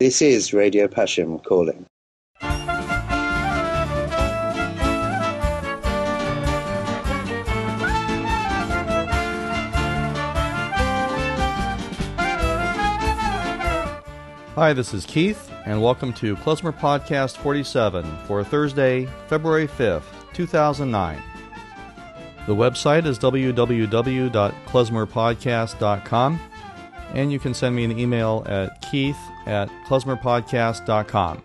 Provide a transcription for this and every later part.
This is Radio Pashm calling. Hi, this is Keith, and welcome to Klezmer Podcast 47 for Thursday, February 5th, 2009. The website is www.klezmerpodcast.com, and you can send me an email at keith at klezmerpodcast.com.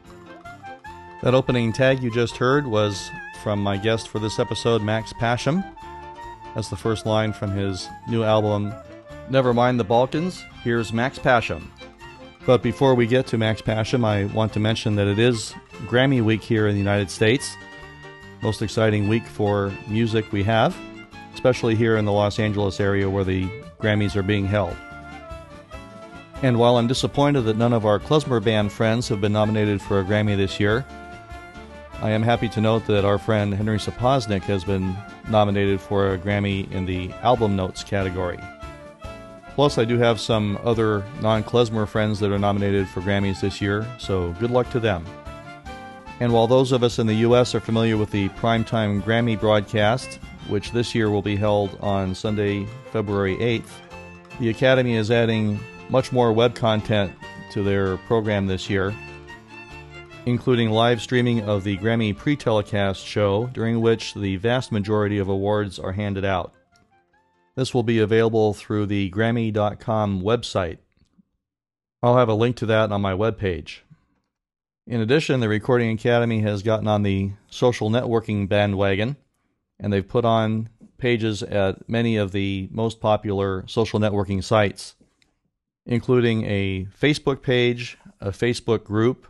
That opening tag you just heard was from my guest for this episode, Max Pashm. That's the first line from his new album, Never Mind the Balkans. Here's Max Pashm. But before we get to Max Pashm, I want to mention that it is Grammy Week here in the United States. Most exciting week for music we have, especially here in the Los Angeles area where the Grammys are being held. And while I'm disappointed that none of our Klezmer Band friends have been nominated for a Grammy this year, I am happy to note that our friend Henry Sapoznik has been nominated for a Grammy in the Album Notes category. Plus, I do have some other non Klezmer friends that are nominated for Grammys this year, so good luck to them. And while those of us in the U.S. are familiar with the primetime Grammy broadcast, which this year will be held on Sunday, February 8th, the Academy is adding much more web content to their program this year, including live streaming of the Grammy pre telecast show, during which the vast majority of awards are handed out. This will be available through the Grammy.com website. I'll have a link to that on my webpage. In addition, the Recording Academy has gotten on the social networking bandwagon, and they've put on pages at many of the most popular social networking sites, including a Facebook page, a Facebook group,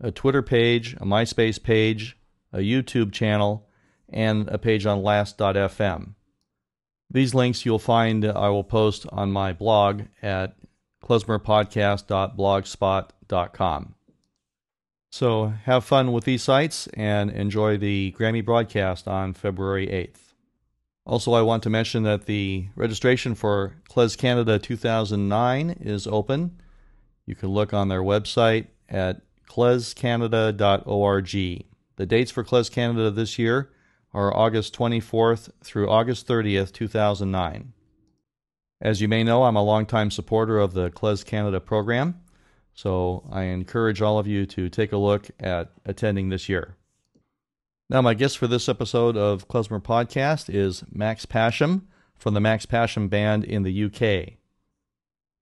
a Twitter page, a MySpace page, a YouTube channel, and a page on Last.fm. These links you'll find uh, I will post on my blog at klezmerpodcast.blogspot.com. So have fun with these sites and enjoy the Grammy broadcast on February 8th. Also, I want to mention that the registration for KlezKanada 2009 is open. You can look on their website at klezkanada.org. The dates for KlezKanada this year are August 24th through August 30th, 2009. As you may know, I'm a longtime supporter of the KlezKanada program, so I encourage all of you to take a look at attending this year. Now, my guest for this episode of Klezmer Podcast is Max Pashm from the Max Pashm Band in the UK.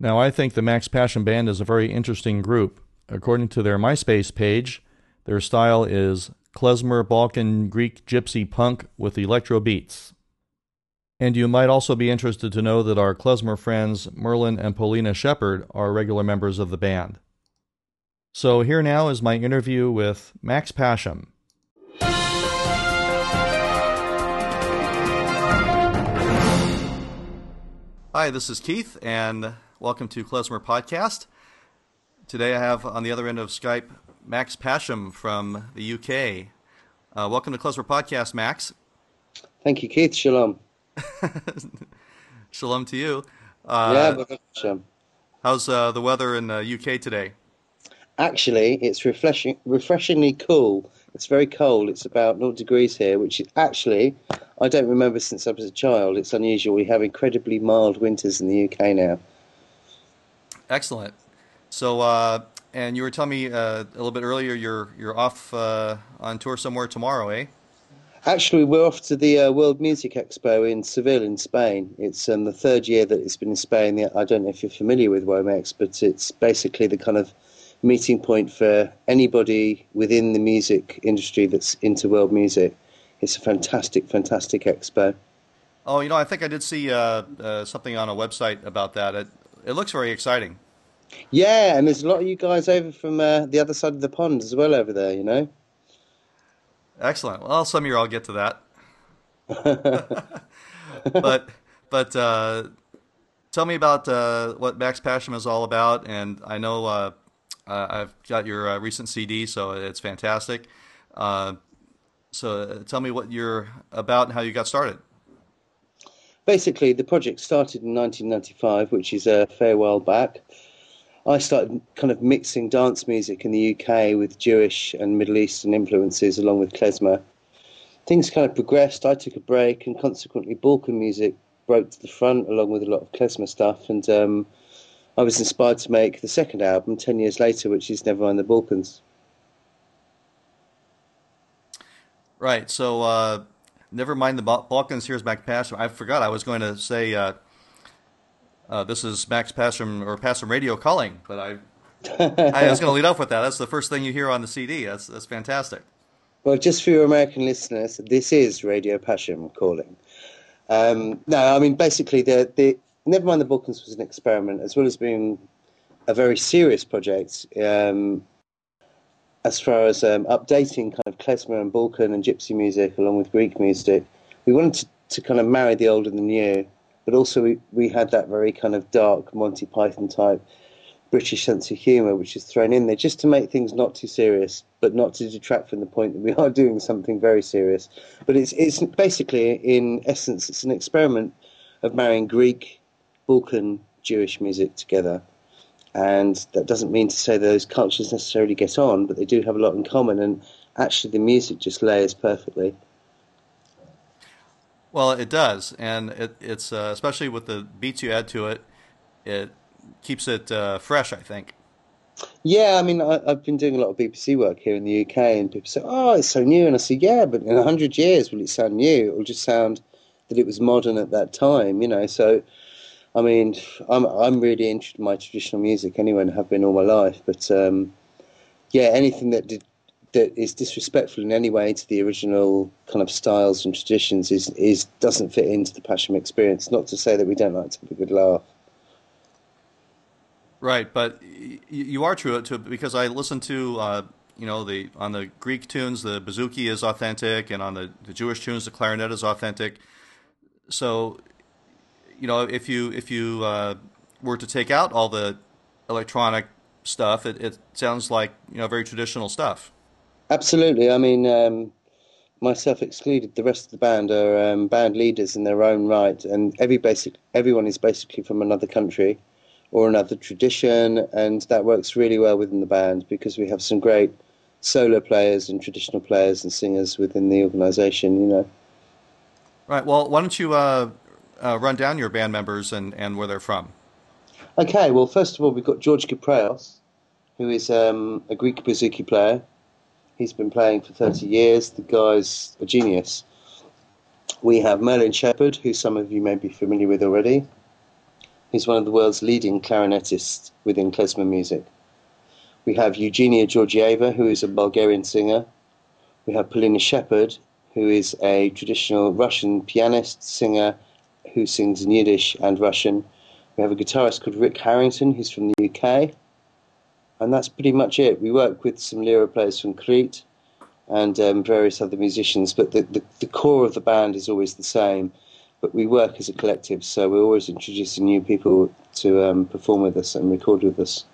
Now, I think the Max Pashm Band is a very interesting group. According to their MySpace page, their style is klezmer, Balkan, Greek, Gypsy punk with electro beats. And you might also be interested to know that our klezmer friends Merlin and Polina Shepherd are regular members of the band. So here now is my interview with Max Pashm. Hi, this is Keith, and welcome to Klezmer Podcast. Today I have on the other end of Skype Max Pashm from the UK. Uh, welcome to Klezmer Podcast, Max. Thank you, Keith. Shalom. Shalom to you. Uh, yeah. How's uh, the weather in the UK today? Actually, it's refreshing, refreshingly cool. It's very cold. It's about 0 degrees here, which is actually, I don't remember since I was a child. It's unusual. We have incredibly mild winters in the UK now. Excellent. So, uh, and you were telling me uh, a little bit earlier you're you're off uh, on tour somewhere tomorrow, eh? Actually, we're off to the uh, World Music Expo in Seville, in Spain. It's um, the third year that it's been in Spain. I don't know if you're familiar with WOMEX, but it's basically the kind of meeting point for anybody within the music industry that's into world music. It's a fantastic, fantastic expo. Oh, you know, I think I did see uh, uh, something on a website about that. It, it looks very exciting. Yeah, and there's a lot of you guys over from uh, the other side of the pond as well over there, you know. Excellent. Well, some year I'll get to that. but but uh, tell me about uh, what Max Pashm is all about. And I know uh, I've got your uh, recent CD, so it's fantastic. Uh, so tell me what you're about and how you got started. Basically, the project started in 1995, which is a fair while back. I started kind of mixing dance music in the UK with Jewish and Middle Eastern influences, along with klezmer. Things kind of progressed. I took a break, and consequently, Balkan music broke to the front, along with a lot of klezmer stuff. And um, I was inspired to make the second album ten years later, which is Nevermind the Balkans. Right. So, uh, never mind the Balkans. Here's Max Pastrom. I forgot I was going to say uh, uh, this is Max Pastrom or Pastrom Radio calling, but I I was going to lead off with that. That's the first thing you hear on the CD. That's that's fantastic. Well, just for your American listeners, this is Radio Pastrom calling. Um, no, I mean basically the the Nevermind the Balkans was an experiment as well as being a very serious project. Um, as far as um, updating kind of klezmer and Balkan and gypsy music along with Greek music, we wanted to, to kind of marry the old and the new, but also we, we had that very kind of dark Monty Python type British sense of humour which is thrown in there just to make things not too serious, but not to detract from the point that we are doing something very serious. But it's it's basically in essence it's an experiment of marrying Greek, Balkan, Jewish music together and that doesn't mean to say those cultures necessarily get on, but they do have a lot in common, and actually the music just layers perfectly. Well, it does, and it, it's uh, especially with the beats you add to it, it keeps it uh, fresh. I think. Yeah, I mean, I, have been doing a lot of BBC work here in the UK, and people say, "Oh, it's so new," and I say, "Yeah, but in a hundred years, will it sound new? It will just sound that it was modern at that time." You know, so I mean, I'm I'm really interested in my traditional music anyway, and have been all my life. But um, yeah, anything that did, that is disrespectful in any way to the original kind of styles and traditions is is doesn't fit into the Pastrom experience. Not to say that we don't like to have a good laugh. Right, but you are true to because I listen to uh, you know the on the Greek tunes the bouzouki is authentic, and on the, the Jewish tunes the clarinet is authentic. So you know, if you if you uh, were to take out all the electronic stuff, it, it sounds like you know very traditional stuff. Absolutely. I mean, um, myself excluded, the rest of the band are um, band leaders in their own right, and every basic everyone is basically from another country or another tradition, and that works really well within the band because we have some great solo players and traditional players and singers within the organisation. You know. Right. Well, why don't you uh, uh, run down your band members and, and where they're from. Okay, well, first of all, we've got George Kypreos, who is um, a Greek bouzouki player. He's been playing for 30 years. The guy's a genius. We have Merlin Shepherd, who some of you may be familiar with already. He's one of the world's leading clarinetists within klezmer music. We have Eugenia Georgieva, who is a Bulgarian singer. We have Polina Shepherd, who is a traditional Russian pianist, singer, who sings in Yiddish and Russian. We have a guitarist called Rick Harrington, who's from the UK. And that's pretty much it. We work with some lira players from Crete and um, various other musicians, but the, the, the, core of the band is always the same. But we work as a collective, so we're always introducing new people to um, perform with us and record with us.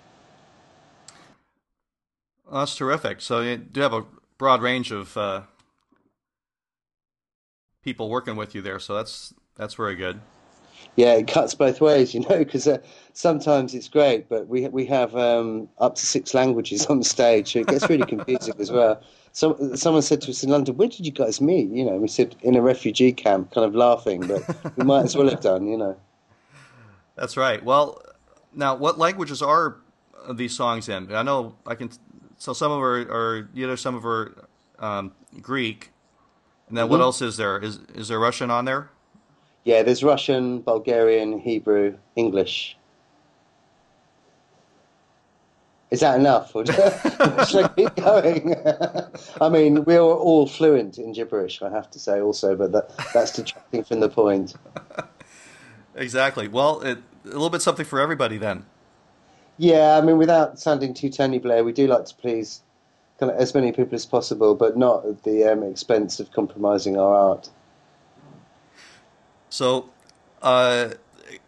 Well, that's terrific. So you do have a broad range of uh, people working with you there, so that's that's very good. Yeah, it cuts both ways, you know, because uh, sometimes it's great, but we we have um, up to six languages on the stage, so it gets really confusing as well. So, someone said to us in London, "Where did you guys meet?" You know, we said in a refugee camp, kind of laughing, but we might as well have done, you know. That's right. Well, now what languages are these songs in? I know I can. So some of them are, Yiddish, some of are um, Greek, and then mm-hmm. what else is there? Is is there Russian on there? Yeah, there's Russian, Bulgarian, Hebrew, English. Is that enough? Or should I keep going? I mean, we're all fluent in gibberish, I have to say, also, but that, that's detracting from the point. exactly. Well, it, a little bit something for everybody then. Yeah, I mean, without sounding too Tony Blair, we do like to please kind of as many people as possible, but not at the um, expense of compromising our art. So, uh,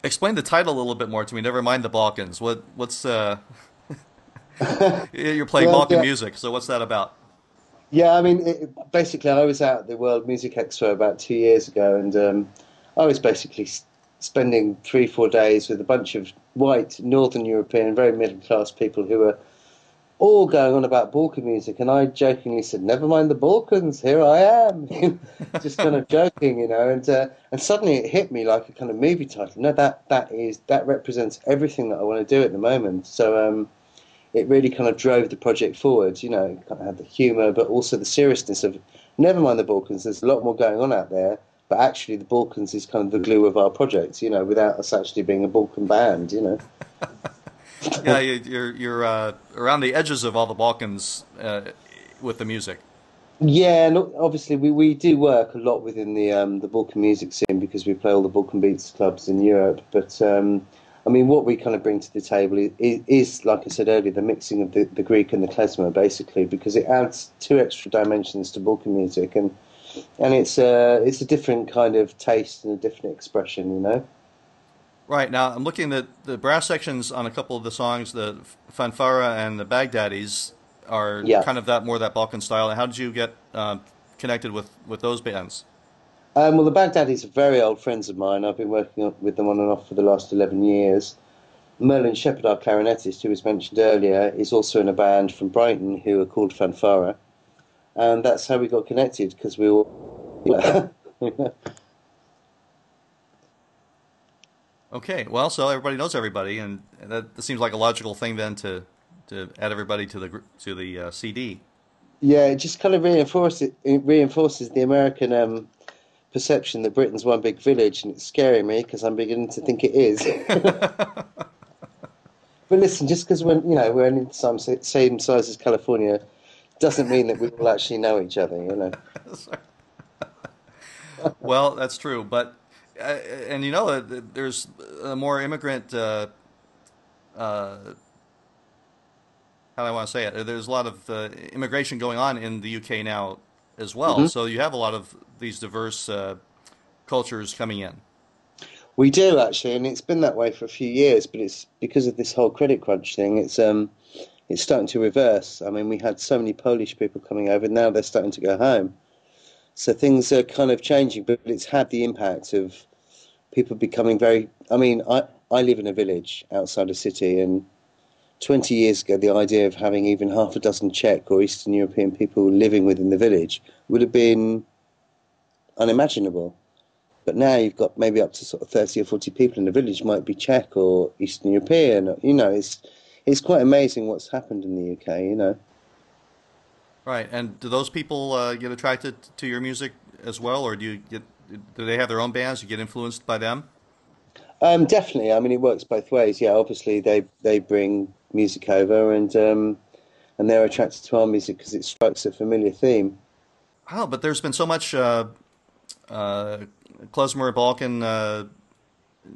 explain the title a little bit more to me. Never mind the Balkans. What what's uh, you're playing well, Balkan yeah. music? So what's that about? Yeah, I mean, it, basically, I was at the World Music Expo about two years ago, and um, I was basically spending three, four days with a bunch of white Northern European, very middle class people who were all going on about Balkan music, and I jokingly said, "Never mind the Balkans, here I am," just kind of joking, you know. And uh, and suddenly it hit me like a kind of movie title. No, that that is that represents everything that I want to do at the moment. So um, it really kind of drove the project forward. You know, kind of had the humour, but also the seriousness of. Never mind the Balkans. There's a lot more going on out there, but actually the Balkans is kind of the glue of our project. You know, without us actually being a Balkan band. You know. yeah, you're you're uh, around the edges of all the Balkans uh, with the music. Yeah, obviously we, we do work a lot within the um, the Balkan music scene because we play all the Balkan Beats clubs in Europe. But um, I mean, what we kind of bring to the table is, is like I said earlier, the mixing of the, the Greek and the klezmer, basically, because it adds two extra dimensions to Balkan music, and and it's a uh, it's a different kind of taste and a different expression, you know. Right now, I'm looking at the brass sections on a couple of the songs. The fanfara and the Baghdadis are yeah. kind of that more that Balkan style. How did you get uh, connected with with those bands? Um, well, the Baghdadis are very old friends of mine. I've been working with them on and off for the last 11 years. Merlin Shepherd, our clarinetist, who was mentioned earlier, is also in a band from Brighton who are called Fanfara. And that's how we got connected because we all. Okay, well, so everybody knows everybody, and that, seems like a logical thing then to to add everybody to the to the uh, CD. Yeah, it just kind of reinforces it reinforces the American um, perception that Britain's one big village, and it's scaring me because I'm beginning to think it is. but listen, just because we're you know we're in the same size as California, doesn't mean that we all actually know each other. You know. well, that's true, but and you know, there's a more immigrant. Uh, uh, how do I want to say it? There's a lot of uh, immigration going on in the UK now as well. Mm-hmm. So you have a lot of these diverse uh, cultures coming in. We do actually, and it's been that way for a few years. But it's because of this whole credit crunch thing. It's um, it's starting to reverse. I mean, we had so many Polish people coming over. Now they're starting to go home. So things are kind of changing, but it's had the impact of people becoming very. I mean, I, I live in a village outside a city, and 20 years ago, the idea of having even half a dozen Czech or Eastern European people living within the village would have been unimaginable. But now you've got maybe up to sort of 30 or 40 people in the village might be Czech or Eastern European. You know, it's it's quite amazing what's happened in the UK. You know. Right, and do those people uh, get attracted to your music as well, or do you get do they have their own bands? You get influenced by them? Um, definitely. I mean, it works both ways. Yeah, obviously they they bring music over, and um, and they're attracted to our music because it strikes a familiar theme. Oh, but there's been so much uh, uh, klezmer Balkan uh,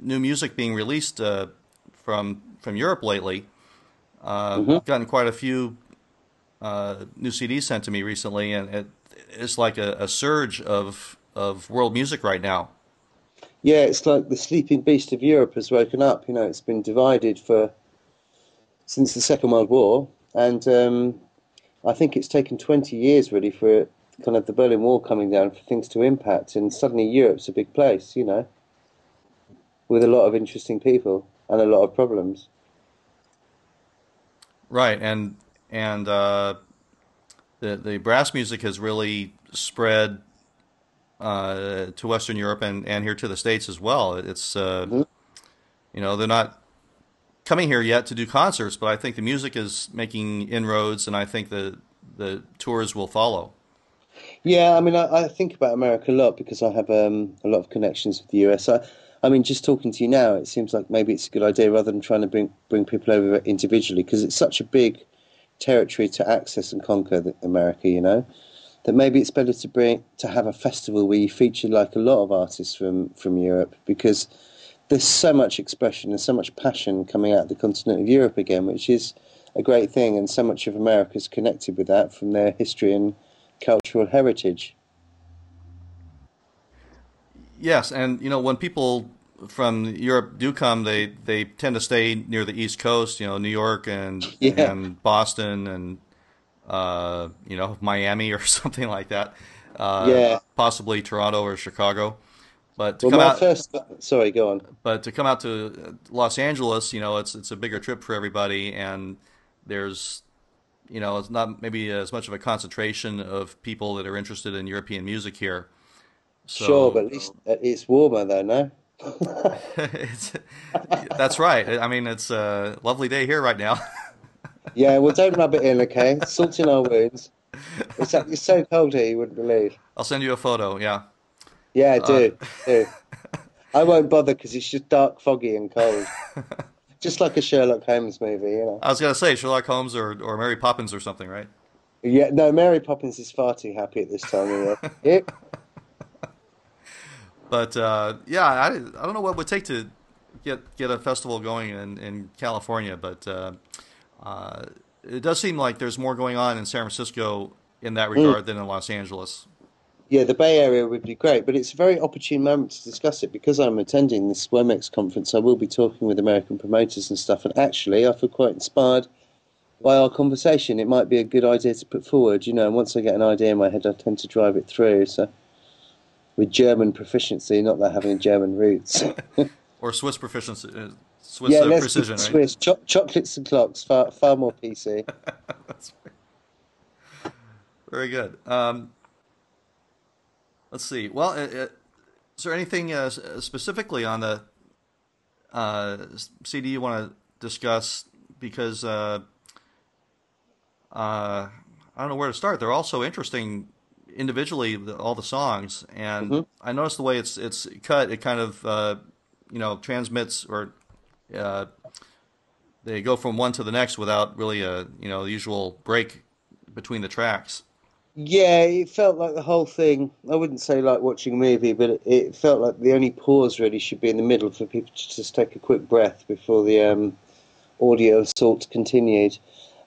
new music being released uh, from from Europe lately. Uh, mm-hmm. I've gotten quite a few uh, new CDs sent to me recently, and it, it's like a, a surge of of world music right now. Yeah, it's like the sleeping beast of Europe has woken up. You know, it's been divided for since the Second World War, and um, I think it's taken 20 years really for kind of the Berlin Wall coming down for things to impact, and suddenly Europe's a big place. You know, with a lot of interesting people and a lot of problems. Right, and and uh, the the brass music has really spread uh, to Western Europe and, and here to the States as well. It's, uh, mm-hmm. you know, they're not coming here yet to do concerts, but I think the music is making inroads, and I think the the tours will follow. Yeah, I mean, I, I think about America a lot because I have um, a lot of connections with the US. I, I mean, just talking to you now, it seems like maybe it's a good idea rather than trying to bring bring people over individually because it's such a big territory to access and conquer America. You know, that maybe it's better to bring to have a festival where you feature like a lot of artists from from Europe because there's so much expression and so much passion coming out of the continent of Europe again, which is a great thing, and so much of America is connected with that from their history and cultural heritage. Yes, and you know when people from Europe do come, they they tend to stay near the East Coast, you know, New York and yeah. and Boston and uh, you know, Miami or something like that. Uh, yeah. Possibly Toronto or Chicago. But to Well, come out, first. Sorry, go on. but to come out to Los Angeles, you know, it's it's a bigger trip for everybody, and there's, you know, it's not maybe as much of a concentration of people that are interested in European music here. So, Sure, but at least it's warmer though, no? it's, that's right. I mean, it's a lovely day here right now. Yeah, well, don't rub it in, okay? Salt in our wounds. It's, it's so cold here, you wouldn't believe. I'll send you a photo. Yeah. Yeah, Uh, do, do. I won't bother because it's just dark, foggy, and cold. Just like a Sherlock Holmes movie, you know. I was gonna say Sherlock Holmes or or Mary Poppins or something, right? Yeah, no, Mary Poppins is far too happy at this time of year. Yep. But uh, yeah, I, I don't know what it would take to get get a festival going in, in California, but uh, uh, it does seem like there's more going on in San Francisco in that regard than in Los Angeles. Yeah, the Bay Area would be great, but it's a very opportune moment to discuss it because I'm attending this WOMEX conference. I will be talking with American promoters and stuff, and actually, I feel quite inspired by our conversation. It might be a good idea to put forward, you know. And once I get an idea in my head, I tend to drive it through. So, with German proficiency, not that having German roots. Or Swiss proficiency, uh, Swiss yeah, uh, let's precision, right? Swiss Cho- chocolates and clocks, far far more PC. That's right. Very good. Um, let's see. Well, uh, uh, is there anything uh, specifically on the uh, CD you want to discuss? Because uh, uh, I don't know where to start. They're all so interesting individually, all the songs, and Mhm. I noticed the way it's it's cut. It kind of uh, you know transmits or uh, they go from one to the next without really a you know the usual break between the tracks. Yeah, it felt like the whole thing. I wouldn't say like watching a movie, but it, felt like the only pause really should be in the middle for people to just take a quick breath before the um, audio assault continued.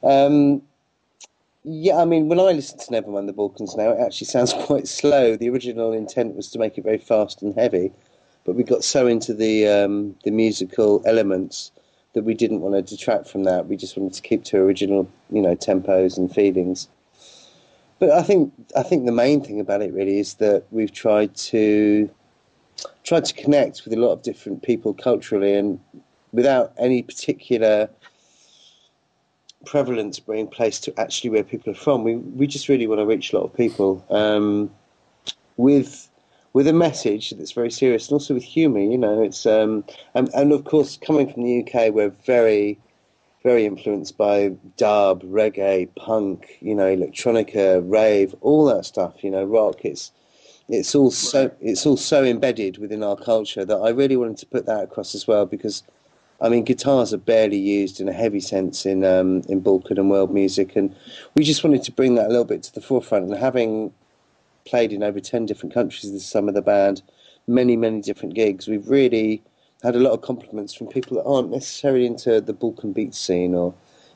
Um, yeah, I mean, when I listen to Nevermind the Balkans now, it actually sounds quite slow. The original intent was to make it very fast and heavy, but we got so into the um, the musical elements that we didn't want to detract from that. We just wanted to keep to original, you know, tempos and feelings. But I think I think the main thing about it really is that we've tried to tried to connect with a lot of different people culturally and without any particular prevalence being placed to actually where people are from. We we just really want to reach a lot of people um, with with a message that's very serious and also with humour. You know, it's um, and, and of course coming from the UK, we're very very influenced by dub, reggae, punk, you know, electronica, rave, all that stuff. You know, rock. It's it's all so it's all so embedded within our culture that I really wanted to put that across as well because. I mean, guitars are barely used in a heavy sense in um, in Balkan and world music, and we just wanted to bring that a little bit to the forefront. And having played in over ten different countries this summer, the band, many many different gigs, we've really had a lot of compliments from people that aren't necessarily into the Balkan beat scene or,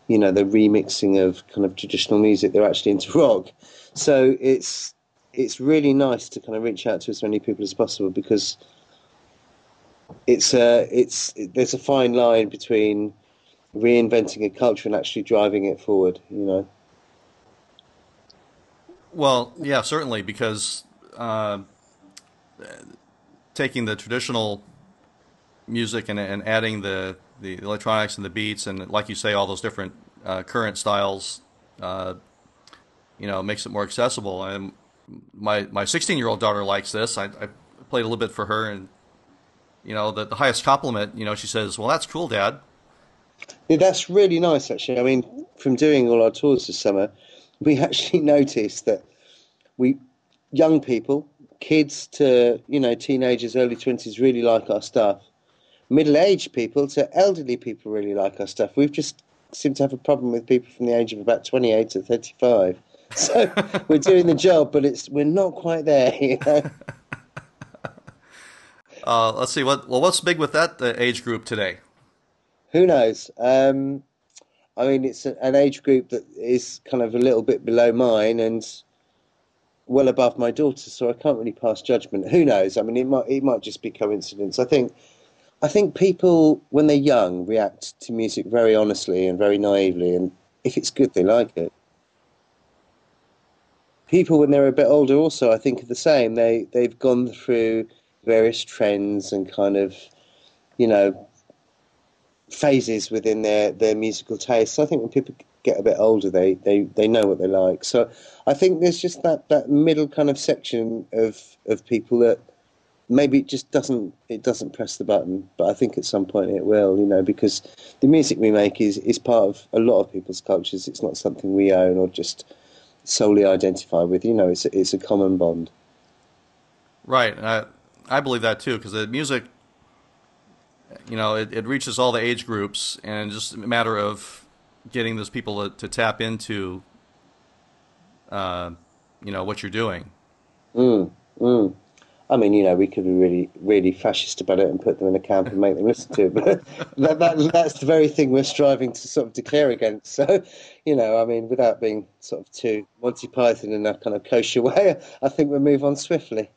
you know, the remixing of kind of traditional music. They're actually into rock, so it's it's really nice to kind of reach out to as many people as possible because it's a it's there's a fine line between reinventing a culture and actually driving it forward. You know. Well, yeah, certainly because uh, taking the traditional music and, and adding the, the electronics and the beats and like you say, all those different uh, current styles, uh, you know, makes it more accessible. And my my 16 year old daughter likes this. I, I played a little bit for her, and you know, the, the highest compliment, you know, she says, "Well, that's cool, Dad." Yeah, that's really nice, actually. I mean, from doing all our tours this summer, we actually noticed that we, young people, kids to you know teenagers, early twenties, really like our stuff. Middle-aged people to elderly people really like our stuff. We've just seemed to have a problem with people from the age of about twenty-eight to thirty-five. So we're doing the job, but it's we're not quite there. You know. Uh, let's see what well, what's big with that uh, age group today? Who knows? Um, I mean, it's an age group that is kind of a little bit below mine and well above my daughter, so I can't really pass judgment. Who knows? I mean, it might it might just be coincidence. I think I think people when they're young react to music very honestly and very naively, and if it's good, they like it. People when they're a bit older also, I think, are the same. They they've gone through various trends and kind of, you know, phases within their, their musical tastes. I think when people get a bit older, they, they, they know what they like. So I think there's just that, that middle kind of section of, of people that maybe it just doesn't it doesn't press the button, but I think at some point it will, you know, because the music we make is, is part of a lot of people's cultures. It's not something we own or just solely identify with. You know, it's it's a common bond. Right. I, I believe that too, because the music, you know, it, it reaches all the age groups, and just a matter of getting those people to, to tap into, uh, you know, what you're doing. Mm, mm. I mean, you know, we could be really, really fascist about it and put them in a camp and make them listen to it, but that, that, that's the very thing we're striving to sort of declare against. So, you know, I mean, without being sort of too Monty Python in that kind of kosher way, I think we'll move on swiftly.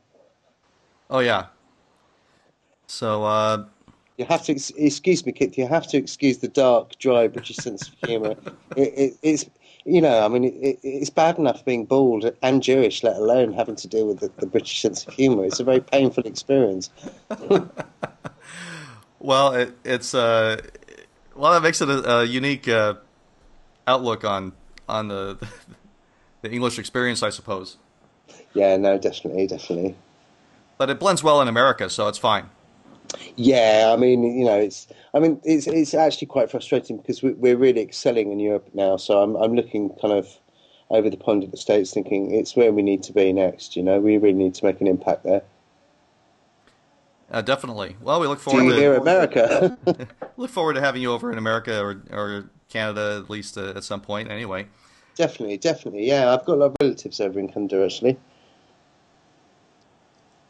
Oh yeah. So uh, you have to excuse me, Kit. You have to excuse the dark, dry British sense of humour. it, it, it's you know, I mean, it, it's bad enough being bald and Jewish, let alone having to deal with the, the British sense of humour. It's a very painful experience. well, it, it's uh, well, that makes it a, a unique uh, outlook on on the the English experience, I suppose. Yeah, no, definitely, definitely but it blends well in America, so it's fine. Yeah, I mean, you know, it's I mean, it's it's actually quite frustrating because we, are really excelling in Europe now. So I'm I'm looking kind of over the pond at the states, thinking it's where we need to be next. You know, we really need to make an impact there. Uh, definitely. Well, we look forward. Do you to, hear America? look forward to having you over in America or or Canada at least uh, at some point. Anyway. Definitely, definitely. Yeah, I've got a lot of relatives over in Canada actually.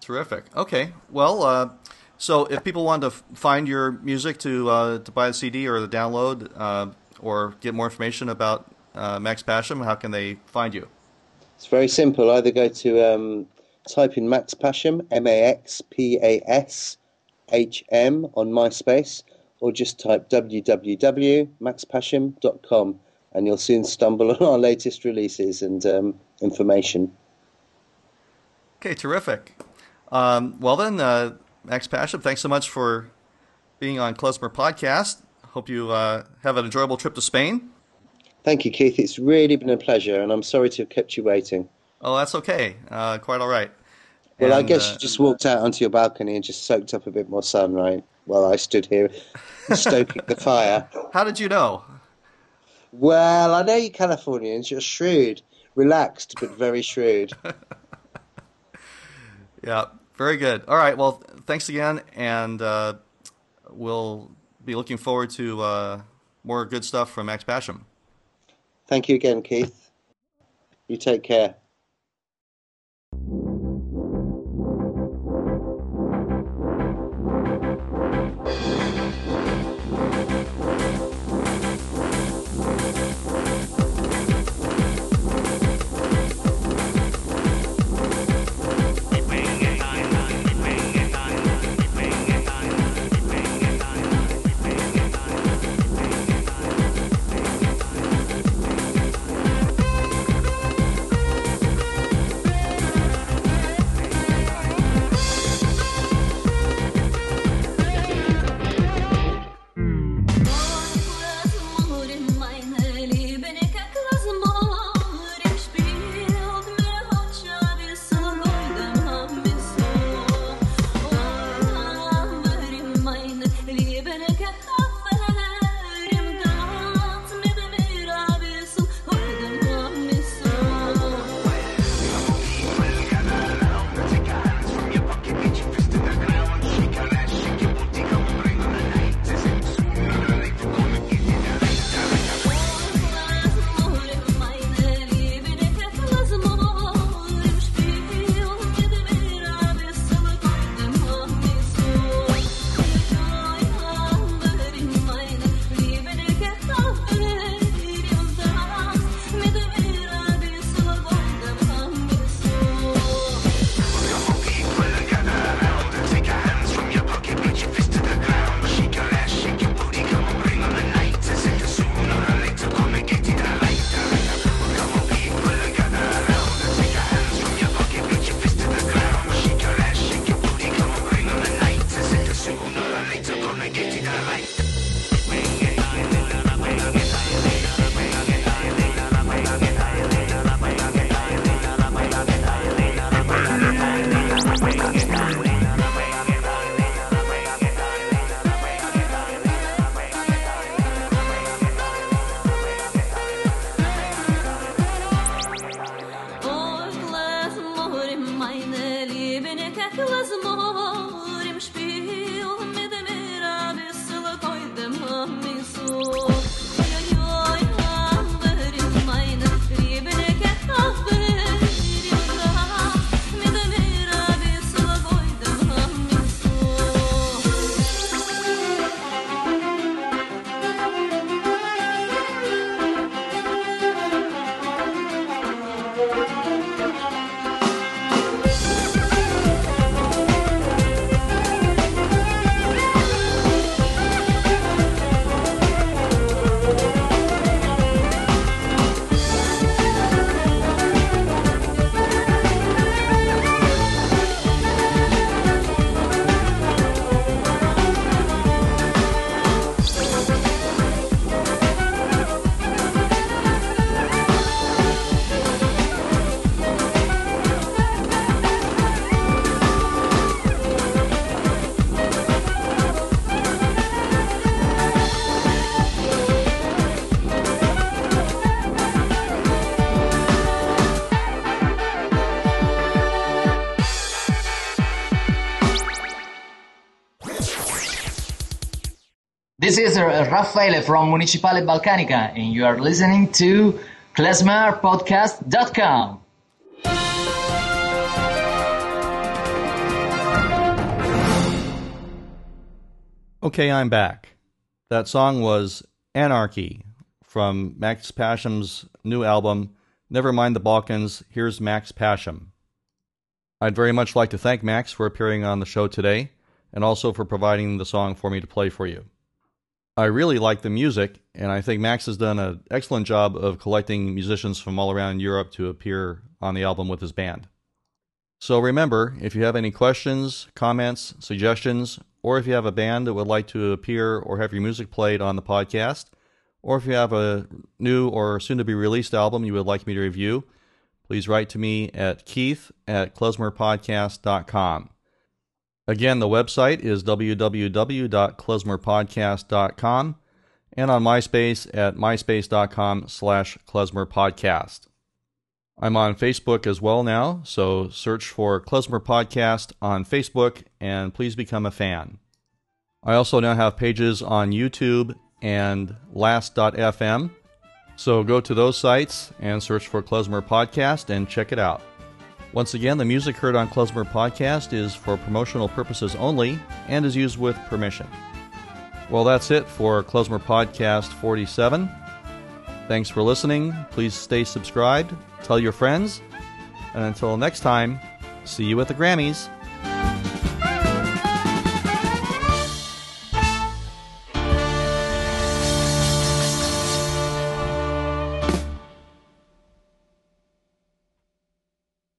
Terrific. Okay. Well, uh, so if people want to find your music to uh, to buy the CD or the download uh, or get more information about uh, Max Pashm, how can they find you? It's very simple. Either go to um, type in Max Pashm, M A X P A S H M on MySpace, or just type www.maxpashm.com and you'll soon stumble on our latest releases and um, information. Okay, terrific. Um, well then, uh, Max Pashm, thanks so much for being on Klezmer Podcast. Hope you uh, have an enjoyable trip to Spain. Thank you, Keith. It's really been a pleasure, and I'm sorry to have kept you waiting. Oh, that's okay. Uh, quite all right. Well, and, I guess uh, you just walked out onto your balcony and just soaked up a bit more sun, right? While I stood here stoking the fire. How did you know? Well, I know you Californians. You're shrewd, relaxed, but very shrewd. Yeah, very good. All right. Well, thanks again, and uh, we'll be looking forward to uh, more good stuff from Max Pashm. Thank you again, Keith. You take care. This is Raffaele from Municipale Balcanica, and you are listening to klezmerpodcast.com. Okay, I'm back. That song was Anarchy from Max Pashm's new album, Never Mind the Balkans, Here's Max Pashm. I'd very much like to thank Max for appearing on the show today and also for providing the song for me to play for you. I really like the music, and I think Max has done an excellent job of collecting musicians from all around Europe to appear on the album with his band. So remember, if you have any questions, comments, suggestions, or if you have a band that would like to appear or have your music played on the podcast, or if you have a new or soon to be released album you would like me to review, please write to me at keith at klezmerpodcast.com. Again, the website is www.klezmerpodcast.com and on MySpace at myspace.com slash klezmerpodcast. I'm on Facebook as well now, so search for Klezmer Podcast on Facebook and please become a fan. I also now have pages on YouTube and Last.fm, so go to those sites and search for Klezmer Podcast and check it out. Once again, the music heard on Klezmer Podcast is for promotional purposes only and is used with permission. Well, that's it for Klezmer Podcast 47. Thanks for listening. Please stay subscribed, tell your friends, and until next time, see you at the Grammys.